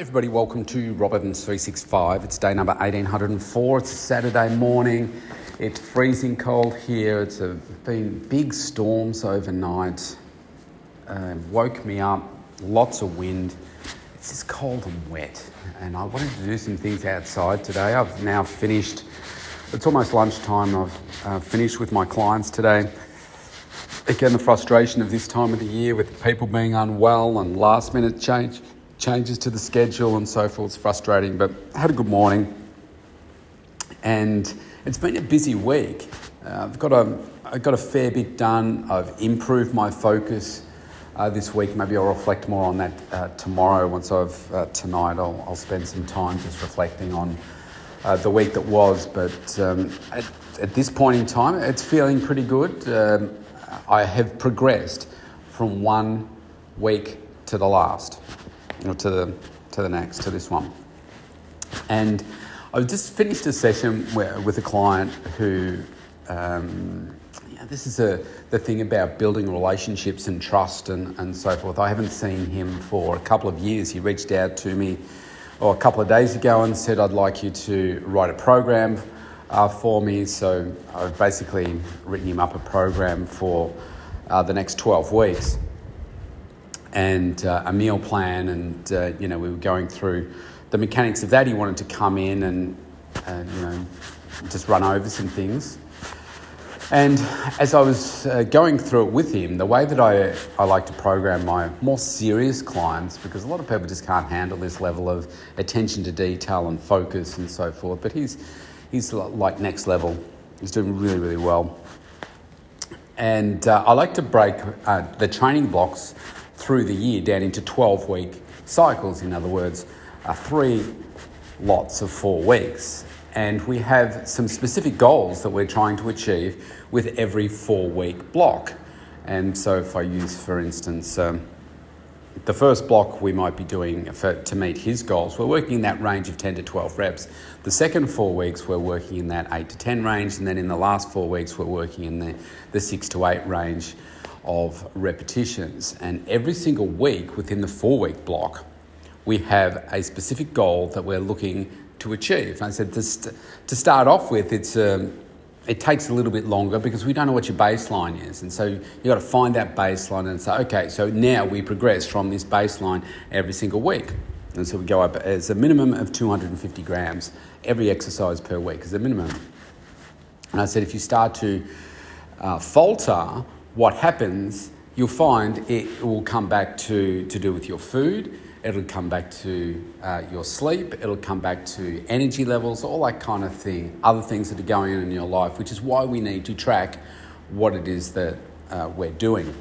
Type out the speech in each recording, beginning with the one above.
Everybody, welcome to Robins 365. It's day number 1804. It's Saturday morning. It's freezing cold here. It's a, been big storms overnight. Uh, woke me up. Lots of wind. It's just cold and wet. And I wanted to do some things outside today. I've now finished. It's almost lunchtime. I've uh, finished with my clients today. Again, the frustration of this time of the year with people being unwell and last minute change changes to the schedule and so forth. It's frustrating, but I had a good morning. And it's been a busy week. Uh, I've got a, I've got a fair bit done. I've improved my focus uh, this week. Maybe I'll reflect more on that uh, tomorrow. Once I've uh, tonight, I'll, I'll spend some time just reflecting on uh, the week that was. But um, at, at, this point in time, it's feeling pretty good. Um, I have progressed from one week to the last or to the, to the next, to this one. And I just finished a session where, with a client who, um, yeah, this is a, the thing about building relationships and trust and, and so forth. I haven't seen him for a couple of years. He reached out to me oh, a couple of days ago and said, I'd like you to write a program uh, for me. So I've basically written him up a program for uh, the next 12 weeks and uh, a meal plan, and uh, you know we were going through the mechanics of that. He wanted to come in and uh, you know just run over some things. And as I was uh, going through it with him, the way that I, I like to program my more serious clients, because a lot of people just can't handle this level of attention to detail and focus and so forth, but he's, he's like next level. He's doing really, really well. And uh, I like to break uh, the training blocks through the year down into 12 week cycles, in other words, uh, three lots of four weeks. And we have some specific goals that we're trying to achieve with every four week block. And so, if I use, for instance, um, the first block we might be doing for, to meet his goals, we're working in that range of 10 to 12 reps. The second four weeks, we're working in that 8 to 10 range. And then in the last four weeks, we're working in the, the 6 to 8 range of repetitions. And every single week within the four week block, we have a specific goal that we're looking to achieve. And I said to, st- to start off with, it's um, it takes a little bit longer because we don't know what your baseline is. And so you've got to find that baseline and say, okay, so now we progress from this baseline every single week. And so we go up as a minimum of 250 grams every exercise per week as a minimum. And I said, if you start to uh, falter what happens, you'll find it will come back to, to do with your food, it'll come back to uh, your sleep, it'll come back to energy levels, all that kind of thing, other things that are going on in your life, which is why we need to track what it is that uh, we're doing.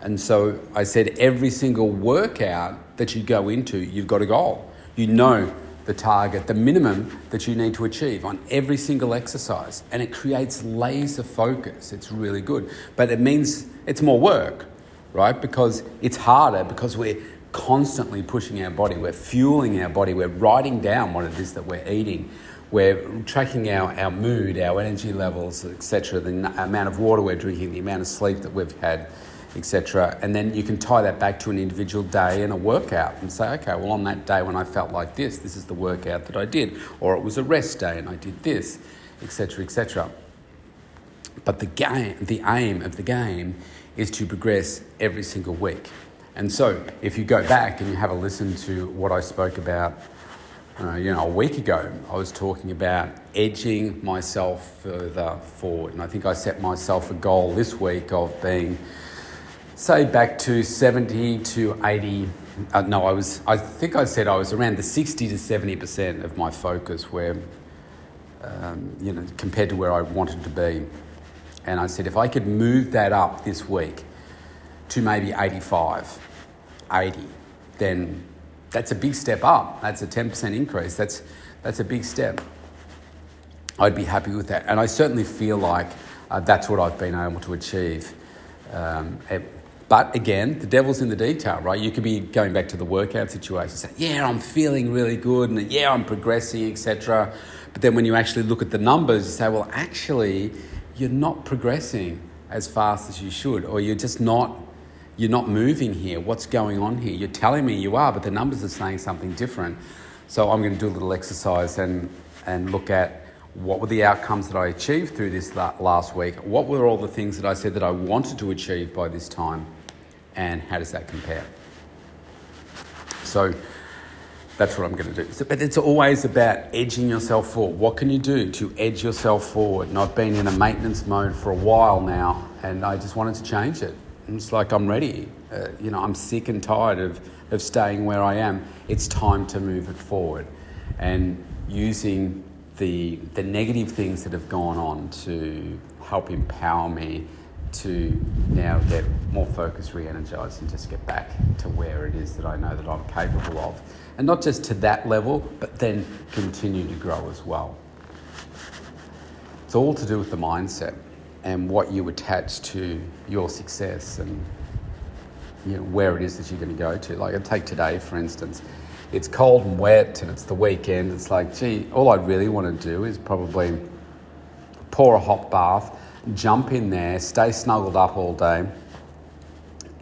And so I said every single workout that you go into, you've got a goal. You know the target, the minimum that you need to achieve on every single exercise. And it creates laser focus. It's really good. But it means it's more work, right? Because it's harder because we're constantly pushing our body, we're fueling our body, we're writing down what it is that we're eating. We're tracking our, our mood, our energy levels, etc., the amount of water we're drinking, the amount of sleep that we've had, etc. And then you can tie that back to an individual day and a workout and say, okay, well, on that day when I felt like this, this is the workout that I did. Or it was a rest day and I did this, etc., etc. But the game, the aim of the game is to progress every single week. And so, if you go back and you have a listen to what I spoke about, uh, you know, a week ago, I was talking about edging myself further forward. And I think I set myself a goal this week of being say back to 70 to 80 uh, no i was i think i said i was around the 60 to 70 percent of my focus where um, you know compared to where i wanted to be. And i said if i could move that up this week to maybe 85 80 then that's a big step up. That's a 10% increase. That's that's a big step. I'd be happy with that. And i certainly feel like uh, that's what i've been able to achieve um, but again, the devil's in the detail, right? You could be going back to the workout situation, saying, "Yeah, I'm feeling really good, and yeah, I'm progressing, etc." But then when you actually look at the numbers, you say, "Well, actually, you're not progressing as fast as you should, or you're just not." you're not moving here. What's going on here? You're telling me you are, but the numbers are saying something different. So I'm going to do a little exercise and, and look at what were the outcomes that I achieved through this last week? What were all the things that I said that I wanted to achieve by this time? And how does that compare? So that's what I'm going to do. So, but it's always about edging yourself forward. What can you do to edge yourself forward? And I've been in a maintenance mode for a while now, and I just wanted to change it. It's like I'm ready. Uh, you know, I'm sick and tired of, of staying where I am. It's time to move it forward. And using the, the negative things that have gone on to help empower me to now get more focused, re energized, and just get back to where it is that I know that I'm capable of. And not just to that level, but then continue to grow as well. It's all to do with the mindset and what you attach to your success and you know, where it is that you're going to go to. Like, I take today, for instance. It's cold and wet, and it's the weekend. It's like, gee, all I really want to do is probably pour a hot bath jump in there, stay snuggled up all day,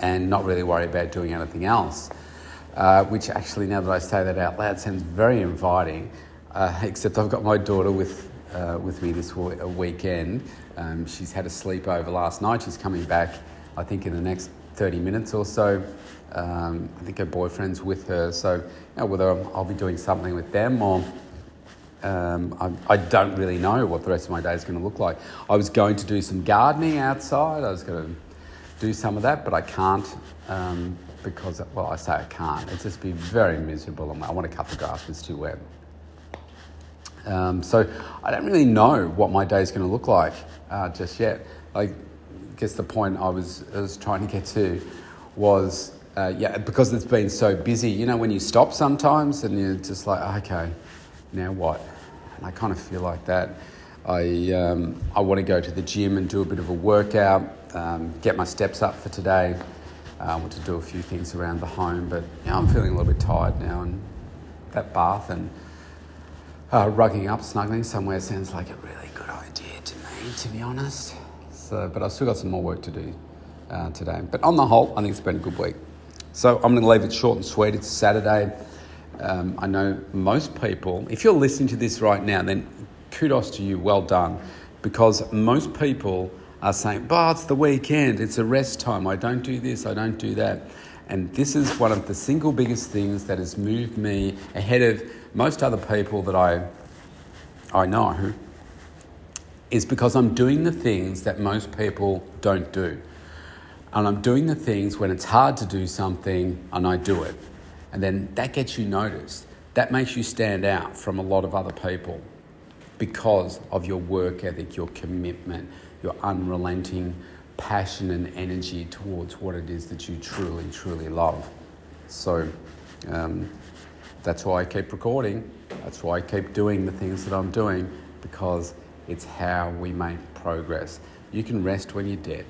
and not really worry about doing anything else. Uh, which actually, now that I say that out loud, sounds very inviting. Uh, except I've got my daughter with uh, with me this weekend. Um, she's had a sleepover last night. She's coming back, I think, in the next 30 minutes or so. Um, I think her boyfriend's with her, so you know, whether I'll be doing something with them or um, I, I, don't really know what the rest of my day is going to look like. I was going to do some gardening outside. I was going to do some of that, but I can't um, because, well, I say I can't. It's just be very miserable. I want to cut the grass, it's too wet. Um, so I don't really know what my day is going to look like uh, just yet. I guess the point I was, I was trying to get to was, uh, yeah, because it's been so busy. You know, when you stop sometimes and you're just like, okay now what? And I kind of feel like that. I, um, I want to go to the gym and do a bit of a workout, um, get my steps up for today. Uh, I want to do a few things around the home, but you know, I'm feeling a little bit tired now, and that bath and uh, rugging up, snuggling somewhere sounds like a really good idea to me, to be honest. So, but I've still got some more work to do uh, today. But on the whole, I think it's been a good week. So I'm going to leave it short and sweet. It's Saturday. Um, I know most people, if you're listening to this right now, then kudos to you, well done, because most people are saying, "But it's the weekend, it's a rest time, I don't do this, I don't do that. And this is one of the single biggest things that has moved me ahead of most other people that I, I know, is because I'm doing the things that most people don't do. And I'm doing the things when it's hard to do something and I do it. And then that gets you noticed. That makes you stand out from a lot of other people because of your work ethic, your commitment, your unrelenting passion and energy towards what it is that you truly, truly love. So um, that's why I keep recording. That's why I keep doing the things that I'm doing because it's how we make progress. You can rest when you're dead.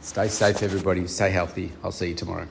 Stay safe, everybody. Stay healthy. I'll see you tomorrow.